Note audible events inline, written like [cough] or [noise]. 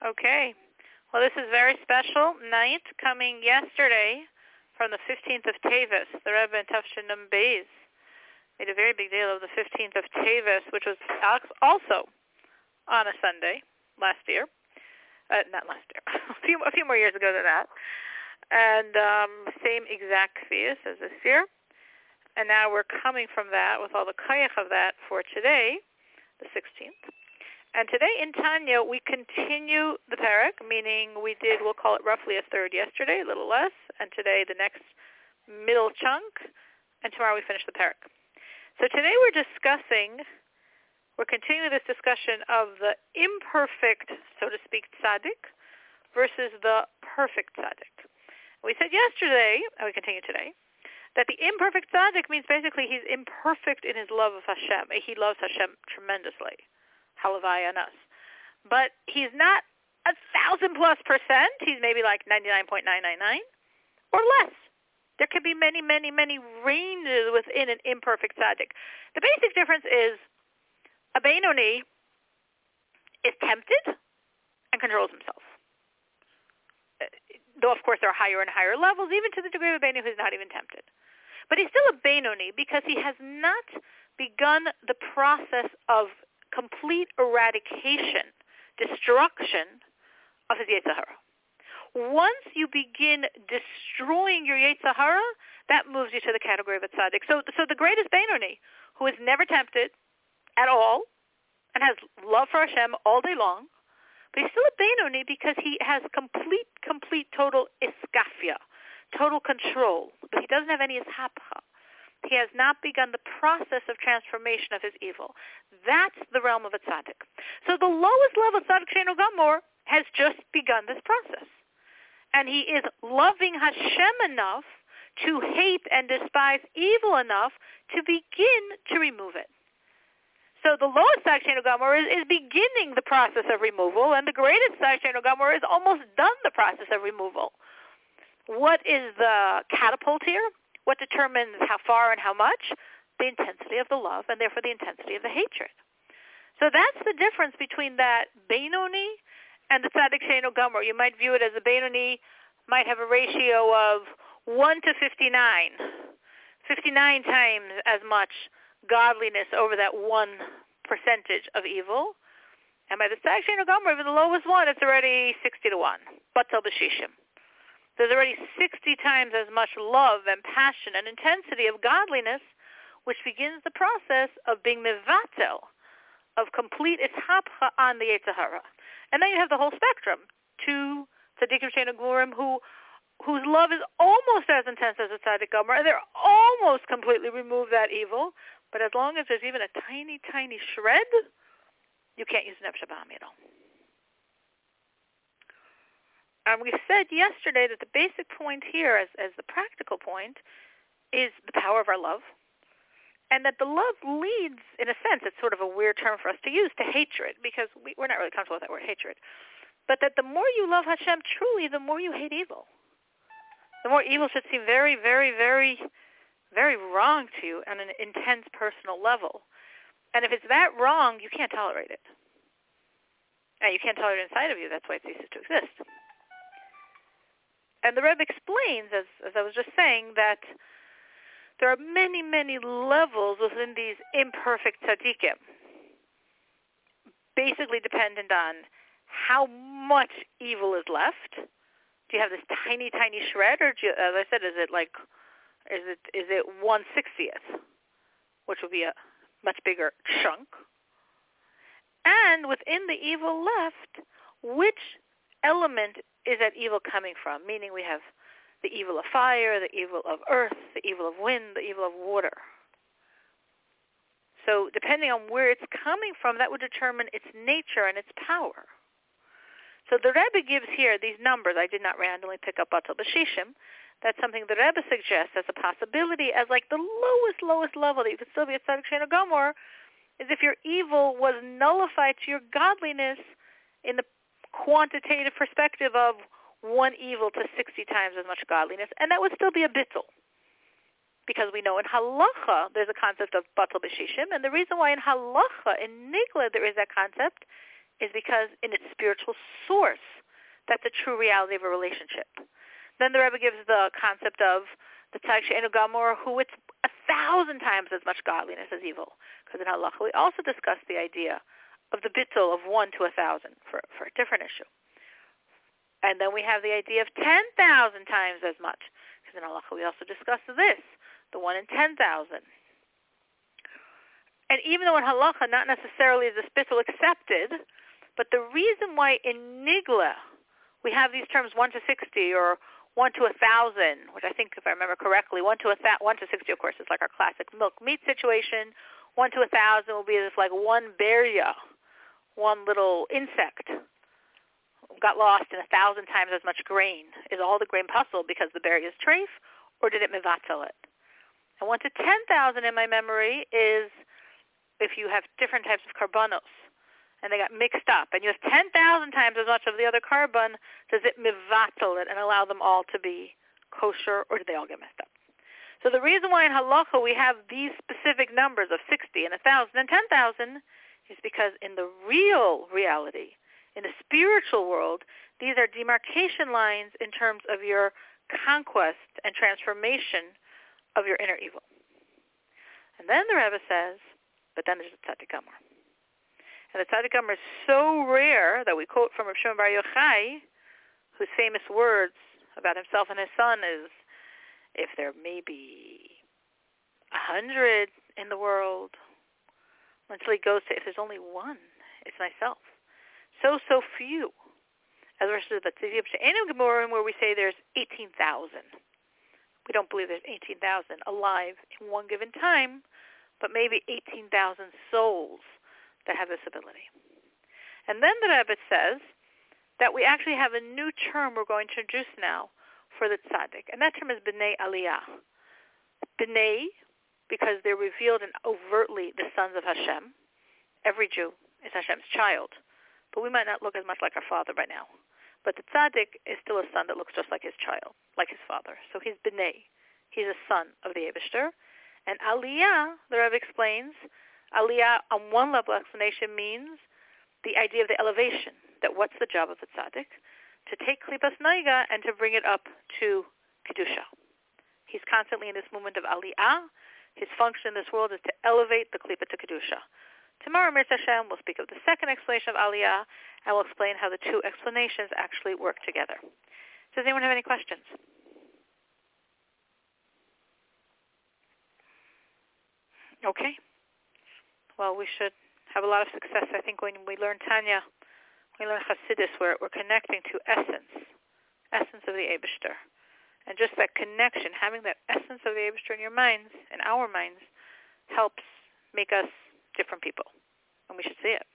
Okay. Well, this is very special night coming yesterday from the 15th of Tavis. The Rebbe in Tafshinam Beis made a very big deal of the 15th of Tavis, which was also on a Sunday last year. Uh, not last year, [laughs] a few, a few more years ago than that. And um, same exact feast as this year. And now we're coming from that with all the kayach of that for today, the 16th. And today in Tanya, we continue the parak, meaning we did, we'll call it roughly a third yesterday, a little less, and today the next middle chunk, and tomorrow we finish the parak. So today we're discussing, we're continuing this discussion of the imperfect, so to speak, tzaddik versus the perfect tzaddik. We said yesterday, and we continue today, that the imperfect tzaddik means basically he's imperfect in his love of Hashem. He loves Hashem tremendously halavai on us. But he's not a thousand plus percent. He's maybe like 99.999 or less. There can be many, many, many ranges within an imperfect tzaddik. The basic difference is a Benoni is tempted and controls himself. Uh, though, of course, there are higher and higher levels, even to the degree of a Benoni who's not even tempted. But he's still a Benoni because he has not begun the process of complete eradication, destruction of his yetzer hara. Once you begin destroying your yetzer hara, that moves you to the category of a tzaddik. So, so the greatest Benoni, who is never tempted at all, and has love for Hashem all day long, but he's still a Benoni because he has complete, complete, total iskafia, total control, but he doesn't have any ishapcha. He has not begun the process of transformation of his evil. That's the realm of a tzaddik. So the lowest level tzaddik Shenu Gamor has just begun this process. And he is loving Hashem enough to hate and despise evil enough to begin to remove it. So the lowest tzaddik Shenu Gamor is, is beginning the process of removal, and the greatest tzaddik Shenu Gamor is almost done the process of removal. What is the catapult here? What determines how far and how much? The intensity of the love and therefore the intensity of the hatred. So that's the difference between that Benoni and the Tzaddik Sheno Gomer. You might view it as a Benoni might have a ratio of 1 to 59. 59 times as much godliness over that one percentage of evil. And by the Tzaddik Sheno Gomer, even the lowest one, it's already 60 to 1. Batal B'Shishim. There's already 60 times as much love and passion and intensity of godliness, which begins the process of being mivatel, of complete ishapcha on the yetzer hara. And then you have the whole spectrum. Two tzaddikim shenagurim who whose love is almost as intense as a tzaddik gomer, and they're almost completely remove that evil. But as long as there's even a tiny, tiny shred, you can't use nefesh at all. And we said yesterday that the basic point here, as, as the practical point, is the power of our love. And that the love leads, in a sense, it's sort of a weird term for us to use, to hatred, because we, we're not really comfortable with that word, hatred. But that the more you love Hashem truly, the more you hate evil. The more evil should seem very, very, very, very wrong to you on an intense personal level. And if it's that wrong, you can't tolerate it. And you can't tolerate it inside of you. That's why it ceases to exist. And the Rebbe explains, as, as I was just saying, that there are many, many levels within these imperfect tzaddikim, basically dependent on how much evil is left. Do you have this tiny, tiny shred, or you, as I said, is it like, is it is it one sixtieth, which would be a much bigger chunk? And within the evil left, which element is that evil coming from? Meaning we have the evil of fire, the evil of earth, the evil of wind, the evil of water. So depending on where it's coming from, that would determine its nature and its power. So the Rebbe gives here these numbers. I did not randomly pick up Batal Bashishim. That's something the Rebbe suggests as a possibility as like the lowest, lowest level that you could still be a Tzaddik Shena Gomor is if your evil was nullified to your godliness in the quantitative perspective of one evil to 60 times as much godliness, and that would still be a bittul. Because we know in halacha there's a concept of batal b'shishim, and the reason why in halacha, in nigla, there is that concept is because in its spiritual source, that's the true reality of a relationship. Then the Rebbe gives the concept of the Tzaddik She'enu Gamor, who it's a thousand times as much godliness as evil. Because in Halacha, we also discussed the idea of the bittul of one to a thousand for, for a different issue. And then we have the idea of 10,000 times as much. Because in Halacha, we also discussed this, the one in 10,000. And even though in halacha not necessarily is the bittul accepted, but the reason why in nigla we have these terms 1 to 60 or 1 to a 1,000, which I think, if I remember correctly, 1 to, a th- 1 to 60, of course, is like our classic milk meat situation. 1 to a 1,000 will be as like one beria, one little insect got lost in a thousand times as much grain. Is all the grain pasul because the berry is treif, or did it mivatel it? And 1 to 10,000 in my memory is if you have different types of karbanos and they got mixed up and you have 10,000 times as much of the other korban, does it mivatal it and allow them all to be kosher or do they all get messed up? So the reason why in halacha we have these specific numbers of 60 and 1,000 and 10,000 is because in the real reality, in the spiritual world, these are demarcation lines in terms of your conquest and transformation of your inner evil. And then the Rebbe says, but then there's the Tzaddik Gamor. And the Tzaddik Gamor is so rare that we quote from Rav Shimon Bar Yochai, whose famous words about himself and his son is, if there may be a hundred in the world, until he goes to, if there's only one, it's myself. So, so few. As the rest of the Tzidiyah She'enu Gemorim, where we say there's 18,000. We don't believe there's 18,000 alive in one given time, but maybe 18,000 souls that have this ability. And then the Rebbe says that we actually have a new term we're going to introduce now for the tzaddik, and that term is b'nei aliyah. B'nei, because they're revealed and overtly the sons of Hashem. Every Jew is Hashem's child, but we might not look as much like our father right now. But the tzaddik is still a son that looks just like his child, like his father. So he's b'nei. He's a son of the Abishter. And aliyah, the Rebbe explains, aliyah on one level explanation means the idea of the elevation, that what's the job of the tzaddik? To take klipas naiga and to bring it up to kedusha. He's constantly in this movement of aliyah. His function in this world is to elevate the klipa to kedusha. Tomorrow, Mirza Hashem, we'll speak of the second explanation of aliyah, and we'll explain how the two explanations actually work together. Does anyone have any questions? Okay. Well, we should have a lot of success. I think when we learn Tanya, we learn Hasidus, where we're connecting to essence, essence of the Abishter. And just that connection, having that essence of the Abishter in your minds, in our minds, helps make us different people. And we should see it.